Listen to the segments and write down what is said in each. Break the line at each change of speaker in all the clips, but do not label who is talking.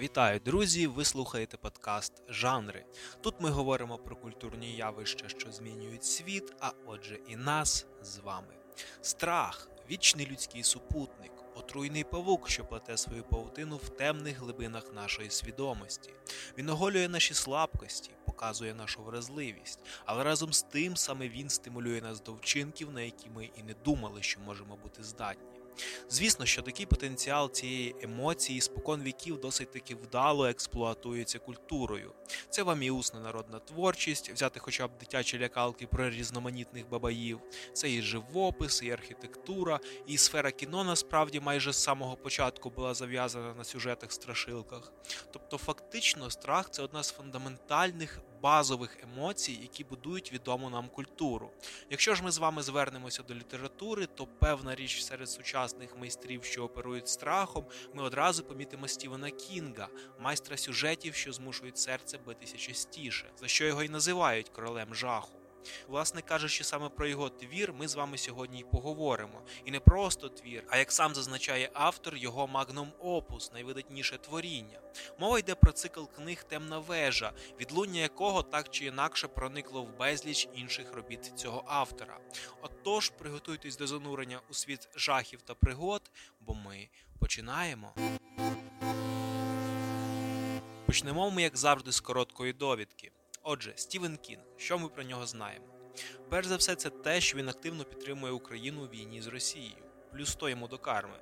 Вітаю, друзі! Ви слухаєте подкаст Жанри. Тут ми говоримо про культурні явища, що змінюють світ, а отже, і нас з вами. Страх, вічний людський супутник, отруйний павук, що плете свою павутину в темних глибинах нашої свідомості. Він оголює наші слабкості, показує нашу вразливість, але разом з тим саме він стимулює нас до вчинків, на які ми і не думали, що можемо бути здатні. Звісно, що такий потенціал цієї емоції спокон віків досить таки вдало експлуатується культурою. Це вам і усна народна творчість, взяти хоча б дитячі лякалки про різноманітних бабаїв, це і живопис, і архітектура, і сфера кіно насправді майже з самого початку була зав'язана на сюжетах страшилках. Тобто, фактично, страх це одна з фундаментальних базових емоцій, які будують відому нам культуру. Якщо ж ми з вами звернемося до літератури, то певна річ серед сучасних майстрів, що оперують страхом, ми одразу помітимо Стівена Кінга, майстра сюжетів, що змушують серце битися частіше, за що його й називають королем жаху. Власне кажучи, саме про його твір ми з вами сьогодні й поговоримо. І не просто твір, а як сам зазначає автор, його магнум опус, найвидатніше творіння. Мова йде про цикл книг Темна вежа, відлуння якого так чи інакше проникло в безліч інших робіт цього автора. Отож, приготуйтесь до занурення у світ жахів та пригод, бо ми починаємо. Почнемо ми, як завжди, з короткої довідки. Отже, Стівен Кінг, що ми про нього знаємо? Перш за все, це те, що він активно підтримує Україну у війні з Росією плюс 100 йому до карми.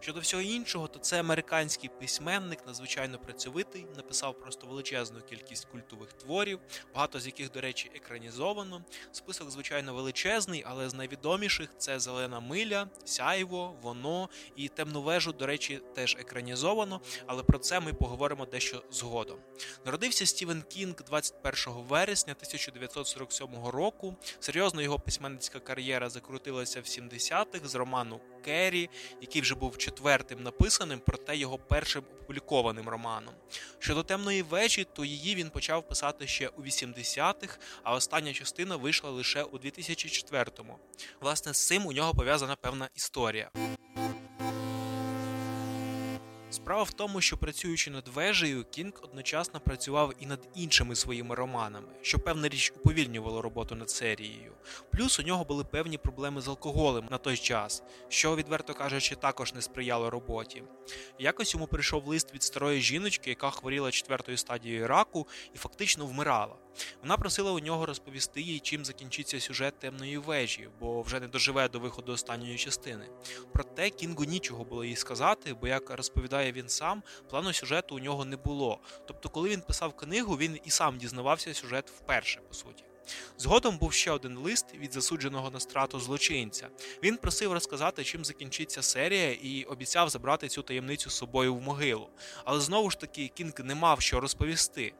Щодо всього іншого, то це американський письменник, надзвичайно працьовитий, написав просто величезну кількість культових творів, багато з яких, до речі, екранізовано. Список, звичайно, величезний, але з найвідоміших це Зелена Миля, Сяйво, Воно і Темну вежу, до речі, теж екранізовано, але про це ми поговоримо дещо згодом. Народився Стівен Кінг 21 вересня 1947 року. Серйозно його письменницька кар'єра закрутилася в 70-х з роману Керрі, який вже був четвертим написаним, проте його першим опублікованим романом. Щодо темної вежі, то її він почав писати ще у 80-х, а остання частина вийшла лише у 2004-му. Власне, з цим у нього пов'язана певна історія. Справа в тому, що працюючи над вежею, Кінг одночасно працював і над іншими своїми романами, що певна річ уповільнювало роботу над серією. Плюс у нього були певні проблеми з алкоголем на той час, що, відверто кажучи, також не сприяло роботі. Якось йому прийшов лист від старої жіночки, яка хворіла четвертою стадією раку і фактично вмирала. Вона просила у нього розповісти їй, чим закінчиться сюжет темної вежі, бо вже не доживе до виходу останньої частини. Проте Кінгу нічого було їй сказати, бо, як розповідає він сам, плану сюжету у нього не було. Тобто, коли він писав книгу, він і сам дізнавався сюжет вперше, по суті. Згодом був ще один лист від засудженого на страту злочинця. Він просив розказати, чим закінчиться серія, і обіцяв забрати цю таємницю з собою в могилу. Але знову ж таки Кінг не мав що розповісти.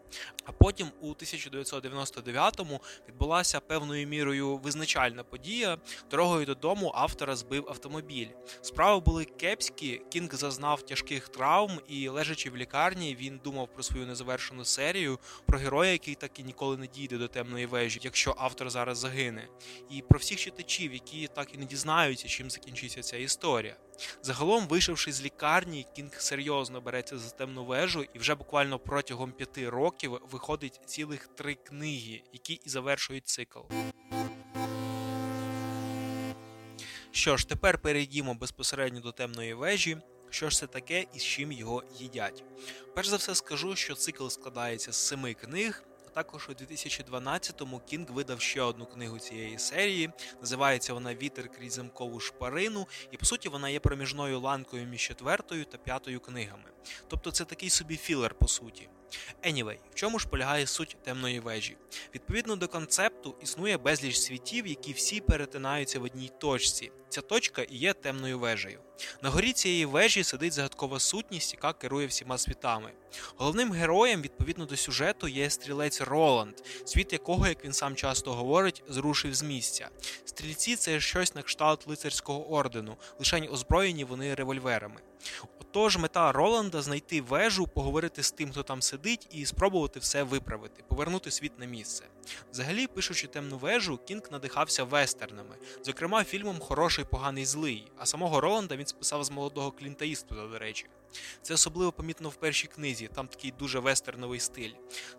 А потім, у 1999-му, відбулася певною мірою визначальна подія. Дорогою додому автора збив автомобіль. Справи були кепські. Кінг зазнав тяжких травм, і, лежачи в лікарні, він думав про свою незавершену серію, про героя, який так і ніколи не дійде до темної вежі мережі, якщо автор зараз загине, і про всіх читачів, які так і не дізнаються, чим закінчиться ця історія. Загалом, вийшовши з лікарні, Кінг серйозно береться за темну вежу, і вже буквально протягом п'яти років виходить цілих три книги, які і завершують цикл. Що ж, тепер перейдімо безпосередньо до темної вежі. Що ж це таке і з чим його їдять? Перш за все скажу, що цикл складається з семи книг, також у 2012-му Кінг видав ще одну книгу цієї серії. Називається вона Вітер крізь замкову шпарину, і по суті вона є проміжною ланкою між четвертою та п'ятою книгами. Тобто це такий собі філер, по суті. Anyway, в чому ж полягає суть темної вежі? Відповідно до концепту, існує безліч світів, які всі перетинаються в одній точці. Ця точка і є темною вежею. На горі цієї вежі сидить загадкова сутність, яка керує всіма світами. Головним героєм, відповідно до сюжету, є стрілець Роланд, світ якого, як він сам часто говорить, зрушив з місця. Стрільці це щось на кшталт лицарського ордену, лише озброєні вони револьверами. Отож, мета Роланда знайти вежу, поговорити з тим, хто там сидить, і спробувати все виправити, повернути світ на місце. Взагалі, пишучи темну вежу, Кінг надихався вестернами, зокрема фільмом Хороший, поганий злий. А самого Роланда він списав з молодого Клінта Іствуда, до речі. Це особливо помітно в першій книзі, там такий дуже вестерновий стиль.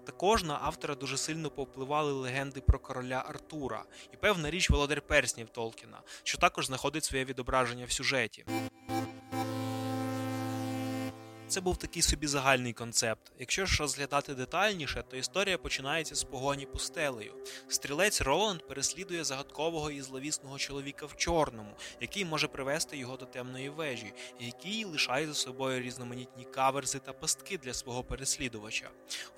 Також на автора дуже сильно повпливали легенди про короля Артура і певна річ Володар Перснів Толкіна, що також знаходить своє відображення в сюжеті. Це був такий собі загальний концепт. Якщо ж розглядати детальніше, то історія починається з погоні пустелею. Стрілець Роланд переслідує загадкового і зловісного чоловіка в чорному, який може привести його до темної вежі, який лишає за собою різноманітні каверзи та пастки для свого переслідувача.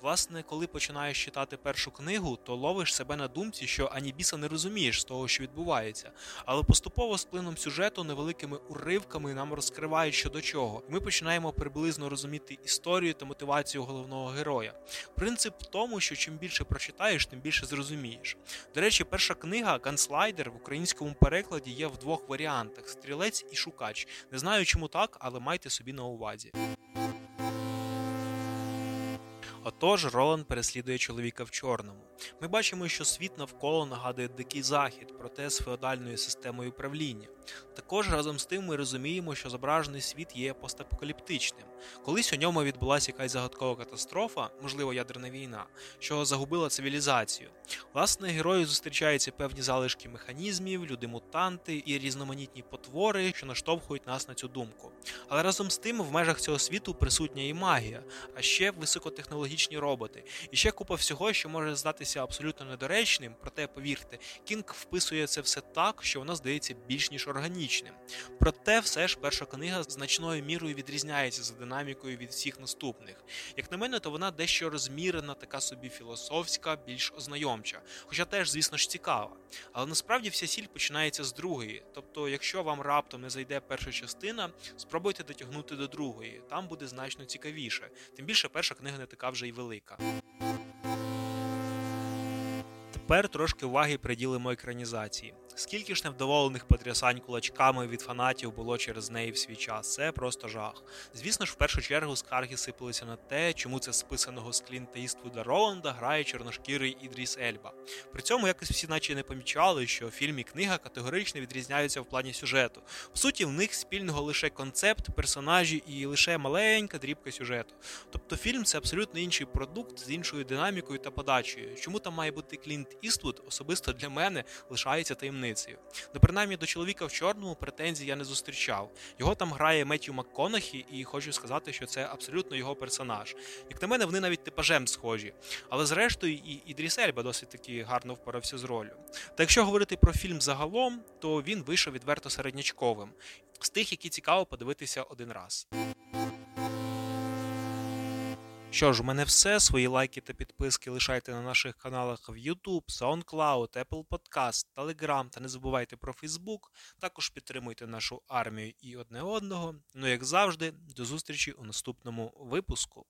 Власне, коли починаєш читати першу книгу, то ловиш себе на думці, що ані біса не розумієш з того, що відбувається, але поступово з плином сюжету невеликими уривками нам розкривають що до чого. Ми починаємо приблизно приблизно розуміти історію та мотивацію головного героя. Принцип в тому, що чим більше прочитаєш, тим більше зрозумієш. До речі, перша книга Ганслайдер в українському перекладі є в двох варіантах: стрілець і шукач. Не знаю, чому так, але майте собі на увазі. Отож, Ролан переслідує чоловіка в чорному. Ми бачимо, що світ навколо нагадує дикий захід, проте з феодальною системою правління. Також разом з тим ми розуміємо, що зображений світ є постапокаліптичним. Колись у ньому відбулася якась загадкова катастрофа, можливо, ядерна війна, що загубила цивілізацію. Власне, герою зустрічаються певні залишки механізмів, люди-мутанти і різноманітні потвори, що наштовхують нас на цю думку. Але разом з тим, в межах цього світу присутня і магія, а ще високотехнологічні роботи, і ще купа всього, що може здатися абсолютно недоречним, проте повірте, Кінг вписує це все так, що воно здається більш ніж органічним. Проте, все ж перша книга значною мірою відрізняється за динамікою від всіх наступних. Як на мене, то вона дещо розмірена, така собі філософська, більш ознайомча, хоча теж, звісно ж, цікава. Але насправді вся сіль починається з другої. Тобто, якщо вам раптом не зайде перша частина, спробуйте дотягнути до другої, там буде значно цікавіше. Тим більше перша книга не така вже й велика. Тепер трошки уваги приділимо екранізації. Скільки ж невдоволених потрясань кулачками від фанатів було через неї в свій час, це просто жах. Звісно ж, в першу чергу скарги сипалися на те, чому це списаного з Клінта Іствуда Роланда грає чорношкірий Ідріс Ельба. При цьому якось всі наче не помічали, що фільм і книга категорично відрізняються в плані сюжету. В суті, в них спільного лише концепт, персонажі і лише маленька дрібка сюжету. Тобто фільм це абсолютно інший продукт з іншою динамікою та подачею. Чому там має бути Клінт Іствуд, особисто для мене лишається таємницею. Ну, принаймні до чоловіка в чорному претензій я не зустрічав. Його там грає Меттю МакКонахі, і хочу сказати, що це абсолютно його персонаж. Як на мене, вони навіть типажем схожі. Але зрештою, і Ідріс Ельба досить таки гарно впорався з ролью. Та якщо говорити про фільм загалом, то він вийшов відверто середнячковим, з тих, які цікаво подивитися один раз. Що ж, у мене все. Свої лайки та підписки лишайте на наших каналах в YouTube, SoundCloud, Apple Podcast, Telegram та не забувайте про Facebook. Також підтримуйте нашу армію і одне одного. Ну, як завжди, до зустрічі у наступному випуску.